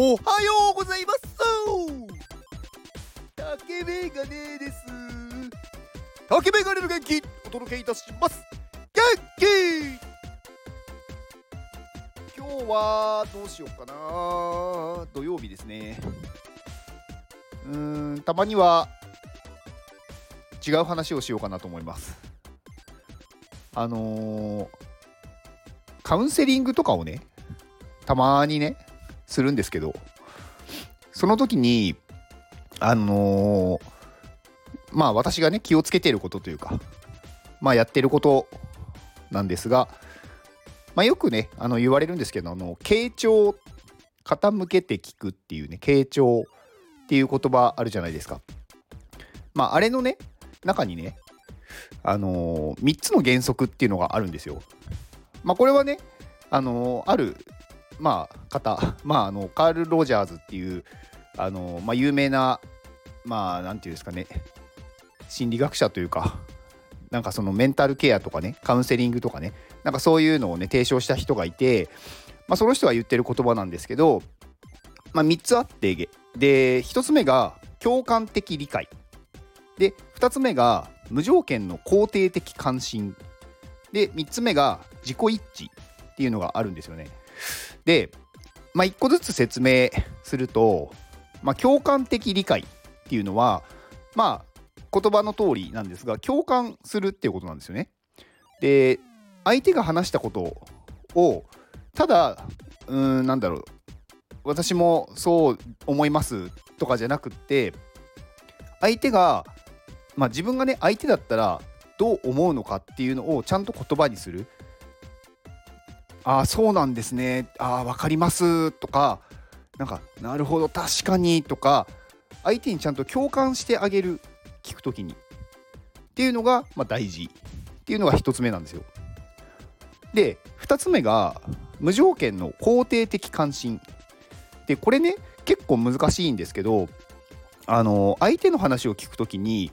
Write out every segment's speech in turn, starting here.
おはようございます。竹メガネです。竹メガネの元気お届けいたします。元気!今日はどうしようかな。土曜日ですね。うーんたまには違う話をしようかなと思います。あのーカウンセリングとかをねたまにねするんですけどその時にあのーまあ私がね気をつけていることというかまあやってることなんですがまあよくねあの言われるんですけどあの傾聴傾けて聞くっていうね傾聴っていう言葉あるじゃないですか。まああれのね中にねあのー、3つの原則っていうのがあるんですよ。まあこれはねあのーあるまあ、方、まあ、あのカール・ロジャーズっていうあの、まあ、有名な、まあ、なんていうんですかね、心理学者というか、なんかそのメンタルケアとかね、カウンセリングとかね、なんかそういうのをね、提唱した人がいて、まあ、その人が言ってる言葉なんですけど、まあ、3つあって、で、1つ目が共感的理解。で、2つ目が無条件の肯定的関心。で、3つ目が自己一致っていうのがあるんですよね。で、まあ、1個ずつ説明すると、まあ、共感的理解っていうのは、まあ、言葉の通りなんですが、共感するっていうことなんですよね。で、相手が話したことを、ただ、うーん、なんだろう、私もそう思いますとかじゃなくって、相手が、まあ、自分がね、相手だったらどう思うのかっていうのをちゃんと言葉にする。あそうなんですね。ああ分かります。とかなんかなるほど確かに。とか相手にちゃんと共感してあげる。聞くときに。っていうのが、まあ、大事。っていうのが1つ目なんですよ。で2つ目が無条件の肯定的関心。でこれね結構難しいんですけどあの相手の話を聞くときに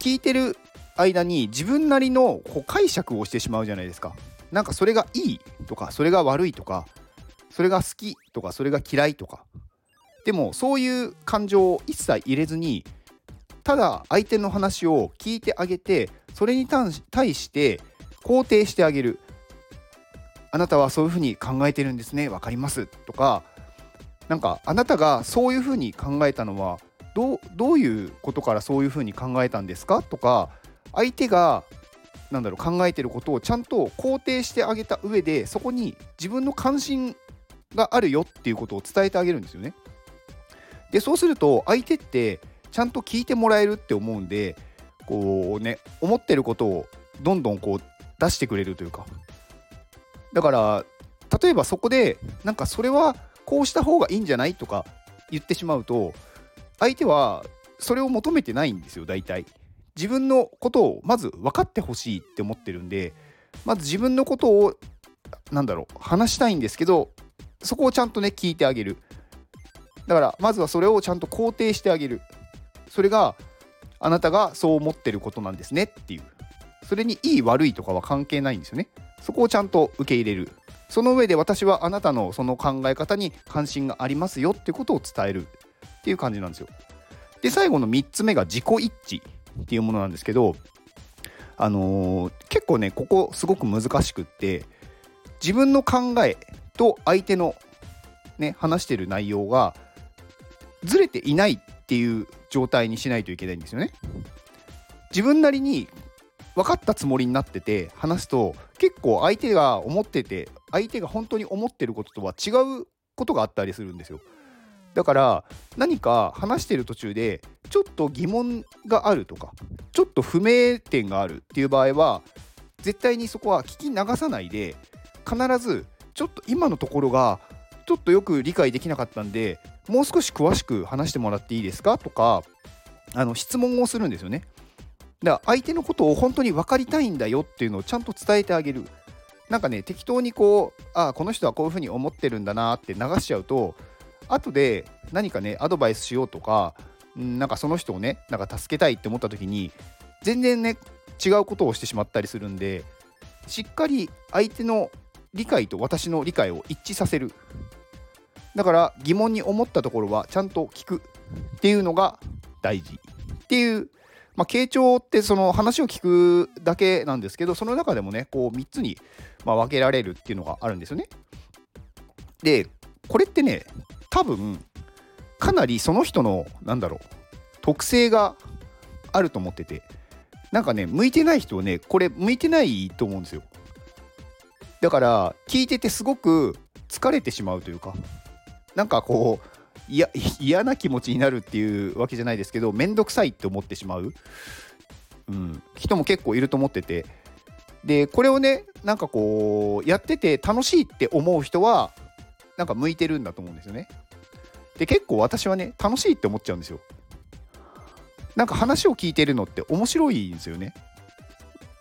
聞いてる間に自分なりのこう解釈をしてしまうじゃないですか。なんかそれがいいとかそれが悪いとかそれが好きとかそれが嫌いとか。でもそういう感情を一切入れずにただ相手の話を聞いてあげてそれに対して肯定してあげる。あなたはそういうふうに考えてるんですねわかりますとか。なんかあなたがそういうふうに考えたのはどうどういうことからそういうふうに考えたんですかとか相手がなんだろう考えてることをちゃんと肯定してあげた上でそこに自分の関心があるよっていうことを伝えてあげるんですよね。でそうすると相手ってちゃんと聞いてもらえるって思うんでこうね思ってることをどんどんこう出してくれるというかだから例えばそこでなんかそれはこうした方がいいんじゃないとか言ってしまうと相手はそれを求めてないんですよ大体。自分のことをまず分かってほしいって思ってるんでまず自分のことをなんだろう話したいんですけどそこをちゃんとね聞いてあげる。だからまずはそれをちゃんと肯定してあげる。それがあなたがそう思ってることなんですねっていう。それにいい悪いとかは関係ないんですよね。そこをちゃんと受け入れる。その上で私はあなたのその考え方に関心がありますよってことを伝えるっていう感じなんですよ。で最後の3つ目が自己一致。っていうものなんですけど、あのー、結構ねここすごく難しくって自分の考えと相手のね話してる内容がずれていないっていう状態にしないといけないんですよね。自分なりに分かったつもりになってて話すと結構相手が思ってて相手が本当に思ってることとは違うことがあったりするんですよ。だから何か話してる途中でちょっと疑問があるとかちょっと不明点があるっていう場合は絶対にそこは聞き流さないで必ずちょっと今のところがちょっとよく理解できなかったんでもう少し詳しく話してもらっていいですか？とかあの質問をするんですよね。だから相手のことを本当に分かりたいんだよっていうのをちゃんと伝えてあげる。なんかね適当にこうああこの人はこういうふうに思ってるんだなって流しちゃうと後で何かねアドバイスしようとかなんかその人をねなんか助けたいって思った時に全然ね違うことをしてしまったりするんでしっかり相手の理解と私の理解を一致させるだから疑問に思ったところはちゃんと聞くっていうのが大事っていうまあ、傾聴ってその話を聞くだけなんですけどその中でもねこう3つにま分けられるっていうのがあるんですよね。でこれってね多分かなりその人のなんだろう特性があると思ってて。なんかね向いてない人はねこれ向いてないと思うんですよ。だから聞いててすごく疲れてしまうというかなんかこういや嫌な気持ちになるっていうわけじゃないですけど面倒くさいって思ってしまう、うん、人も結構いると思ってて。でこれをねなんかこうやってて楽しいって思う人はなんか向いてるんだと思うんですよね。で結構私はね楽しいって思っちゃうんですよ。なんか話を聞いてるのって面白いんですよね。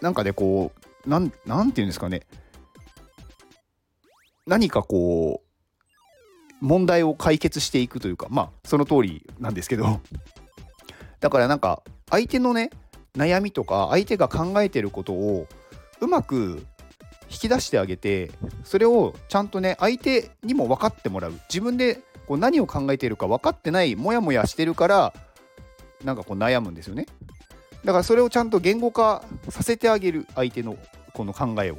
なんかねこうなんていうんですかね。何かこう問題を解決していくというかまあその通りなんですけど。だからなんか相手のね悩みとか相手が考えてることをうまく引き出してあげてそれをちゃんとね相手にも分かってもらう。自分でこう何を考えているか分かってないモヤモヤしてるからなんかこう悩むんですよね。だからそれをちゃんと言語化させてあげる相手のこの考えを。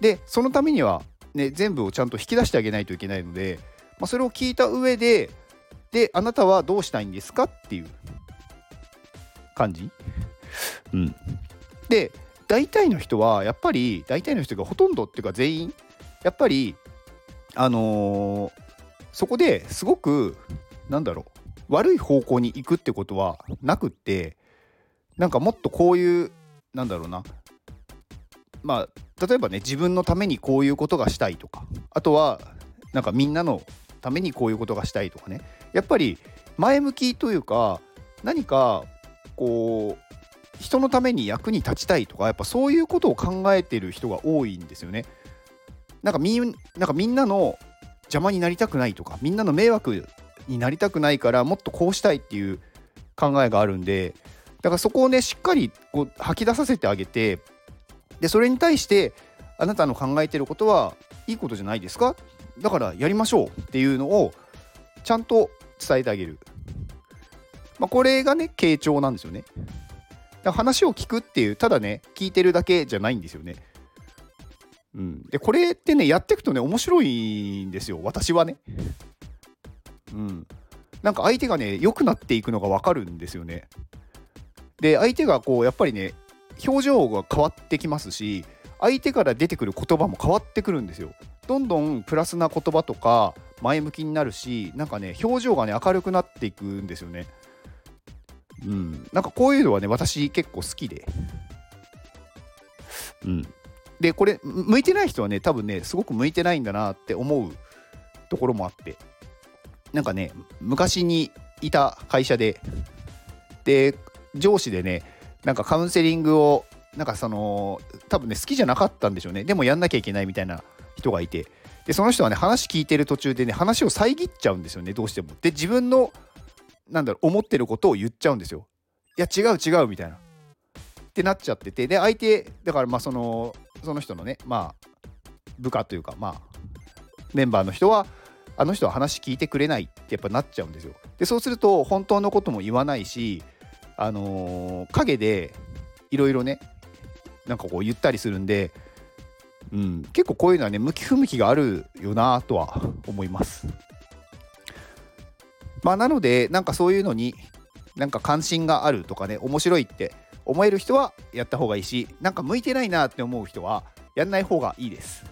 でそのためにはね全部をちゃんと引き出してあげないといけないのでまあ、それを聞いた上でであなたはどうしたいんですかっていう感じ、うん、で大体の人はやっぱり大体の人がほとんどっていうか全員やっぱりあのー、そこですごくなんだろう悪い方向に行くってことはなくってなんかもっとこういうなんだろうなまあ例えばね自分のためにこういうことがしたいとかあとはなんかみんなのためにこういうことがしたいとかねやっぱり前向きというか何かこう人のために役に立ちたいとかやっぱそういうことを考えてる人が多いんですよね。なんかみなんかみんなの邪魔になりたくないとかみんなの迷惑になりたくないからもっとこうしたいっていう考えがあるんでだからそこをねしっかりこう吐き出させてあげてでそれに対してあなたの考えてることはいいことじゃないですか？だからやりましょうっていうのをちゃんと伝えてあげる。まあ、これがね、傾聴なんですよね。だから話を聞くっていう、ただね、聞いてるだけじゃないんですよね。うん。で、これってね、やっていくとね、面白いんですよ、私はね。うん。なんか相手がね、良くなっていくのが分かるんですよね。で、相手がこう、やっぱりね、表情が変わってきますし、相手から出てくる言葉も変わってくるんですよ。どんどんプラスな言葉とか前向きになるしなんかね表情がね明るくなっていくんですよねうんなんかこういうのはね私結構好きでうんでこれ向いてない人はね多分ねすごく向いてないんだなって思うところもあって。なんかね昔にいた会社でで上司でねなんかカウンセリングをなんかその多分ね好きじゃなかったんでしょうね。でもやんなきゃいけないみたいな人がいて。でその人はね話聞いてる途中でね話を遮っちゃうんですよねどうしても。で自分のなんだろう思ってることを言っちゃうんですよ。いや違う違うみたいな。ってなっちゃってて。で相手だからまあそのその人のねまあ部下というかまあメンバーの人はあの人は話聞いてくれないってやっぱなっちゃうんですよでそうすると本当のことも言わないしあのー、陰でいろいろねなんかこう言ったりするんでうん、結構こういうのはね向き不向きがあるよなとは思います。まあ、なのでなんかそういうのになんか関心があるとかね面白いって思える人はやった方がいいしなんか向いてないなって思う人はやんない方がいいです。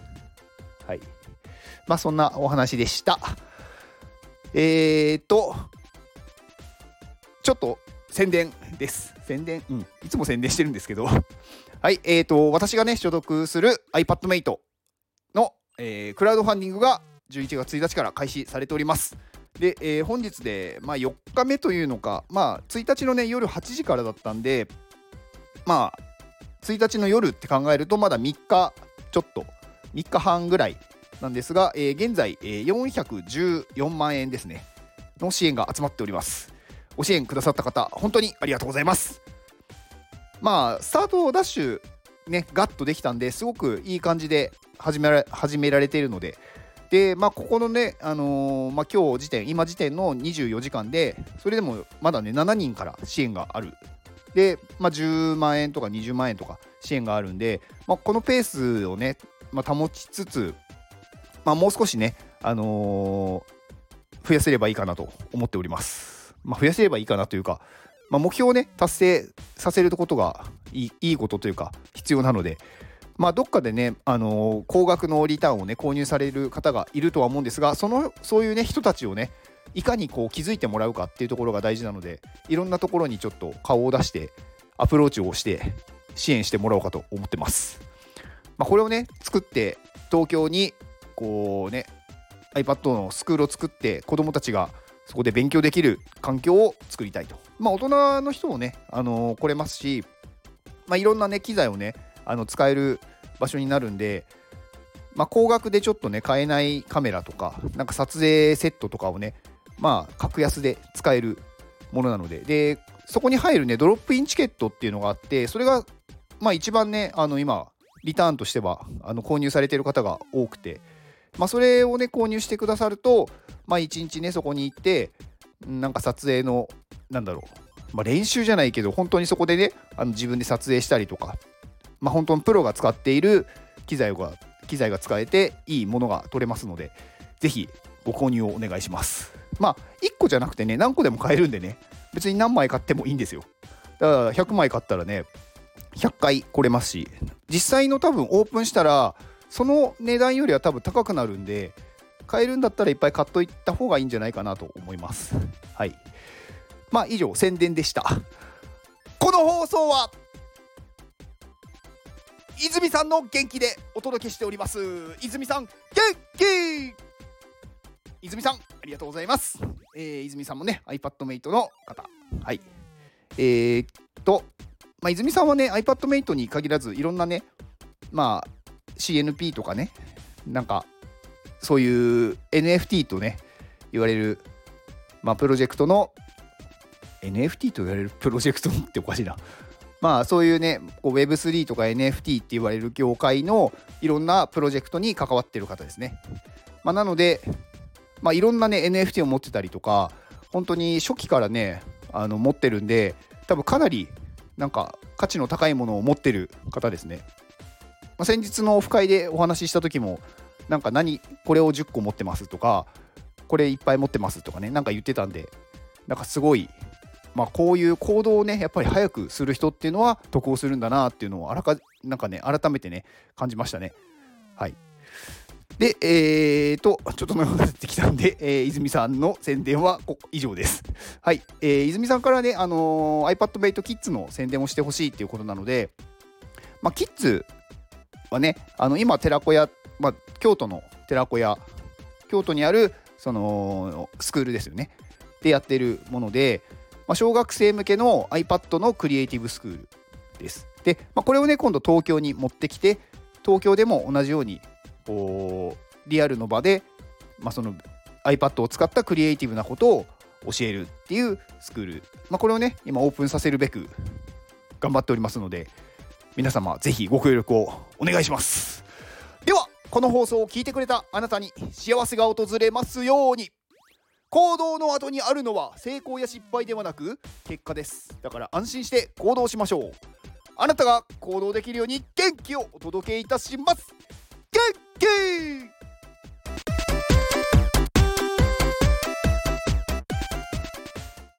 はい。まあそんなお話でした。えーと、ちょっと宣伝です。宣伝、うん、いつも宣伝してるんですけど はい、えーと、私がね、所属する iPadMate の、えー、クラウドファンディングが11月1日から開始されております。で、えー、本日で、まあ、4日目というのか、まあ、1日のね、夜8時からだったんで、まあ、1日の夜って考えると、まだ3日ちょっと、3日半ぐらいなんですが、えー、現在、えー、414万円ですね、の支援が集まっております。ご支援くださった方、本当にありがとうございます。まあ、スタートダッシュ、ね、ガッとできたんですごくいい感じで始められ始められているので、で、まあ、ここのね、あのー、まあ、今日時点、今時点の24時間で、それでもまだね、7人から支援がある。で、まあ、10万円とか20万円とか支援があるんで、まあ、このペースをね、まあ、保ちつつ、まあ、もう少しね、あのー、増やせればいいかなと思っております。まあ、増やせればいいかなというか、まあ、目標をね、達成させることがいいことというか、必要なので、まあ、どっかでね、あのー、高額のリターンをね、購入される方がいるとは思うんですが、そのそういうね、人たちをね、いかにこう気づいてもらうかっていうところが大事なので、いろんなところにちょっと顔を出して、アプローチをして支援してもらおうかと思ってます。まあ、これをね、作って、東京にこうね、iPad のスクールを作って、子どもたちがそこで勉強できる環境を作りたいと。まあ、大人の人もね、あのー、来れますし、まあ、いろんなね、機材をね、あの使える場所になるんで、まあ、高額でちょっとね、買えないカメラとか、なんか撮影セットとかをね、まあ、格安で使えるものなので、で、そこに入るね、ドロップインチケットっていうのがあって、それが、まあ、一番ね、あの、今、リターンとしては、あの、購入されている方が多くて、まあ、それをね、購入してくださると、まあ、一日ね、そこに行って、なんか撮影の、なんだろう、まあ、練習じゃないけど、本当にそこでね、あの自分で撮影したりとか、まあ、本当にプロが使っている機材が機材が使えていいものが取れますので、ぜひご購入をお願いします。まあ、1個じゃなくてね、何個でも買えるんでね、別に何枚買ってもいいんですよ。だから100枚買ったらね、100回来れますし、実際の多分オープンしたら、その値段よりは多分高くなるんで、買えるんだったらいっぱい買っといた方がいいんじゃないかなと思います。はい。まあ以上、宣伝でした。この放送は泉さんの元気でお届けしております泉さん元気泉さんありがとうございます、えー、泉さんもね iPadMate の方。はい。えー、っと、まあ、泉さんはね iPadMate に限らずいろんなねまあ CNP とかねなんかそういう NFT とね言われるまあプロジェクトの NFT と言われる プロジェクトっておかしいな。まあそういうね Web3 とか NFT って言われる業界のいろんなプロジェクトに関わってる方ですね。まあ、なので、まあ、いろんなね NFT を持ってたりとか本当に初期からねあの持ってるんで多分かなりなんか価値の高いものを持ってる方ですね。まあ、先日のオフ会でお話しした時もなんか何これを10個持ってますとかこれいっぱい持ってますとかねなんか言ってたんでなんかすごいまあ、こういう行動をねやっぱり早くする人っていうのは得をするんだなっていうのをあらかなんかね改めてね感じましたねはいでえーとちょっと長くなってきたんで、えー、泉さんの宣伝は以上ですはい、えー、泉さんからねあのー、iPadMate Kids の宣伝をしてほしいっていうことなのでまあキッズはねあの今寺子屋、まあ、京都の寺子屋京都にあるそのスクールですよねでやってるものでまあ、小学生向けの iPad のクリエイティブスクールです。で、まあ、これをね、今度東京に持ってきて、東京でも同じように、こう、リアルの場で、まあ、その iPad を使ったクリエイティブなことを教えるっていうスクール。まあ、これをね、今オープンさせるべく頑張っておりますので、皆様ぜひご協力をお願いします。では、この放送を聞いてくれたあなたに幸せが訪れますように。行動の後にあるのは成功や失敗ではなく結果ですだから安心して行動しましょうあなたが行動できるように元気をお届けいたします Yee!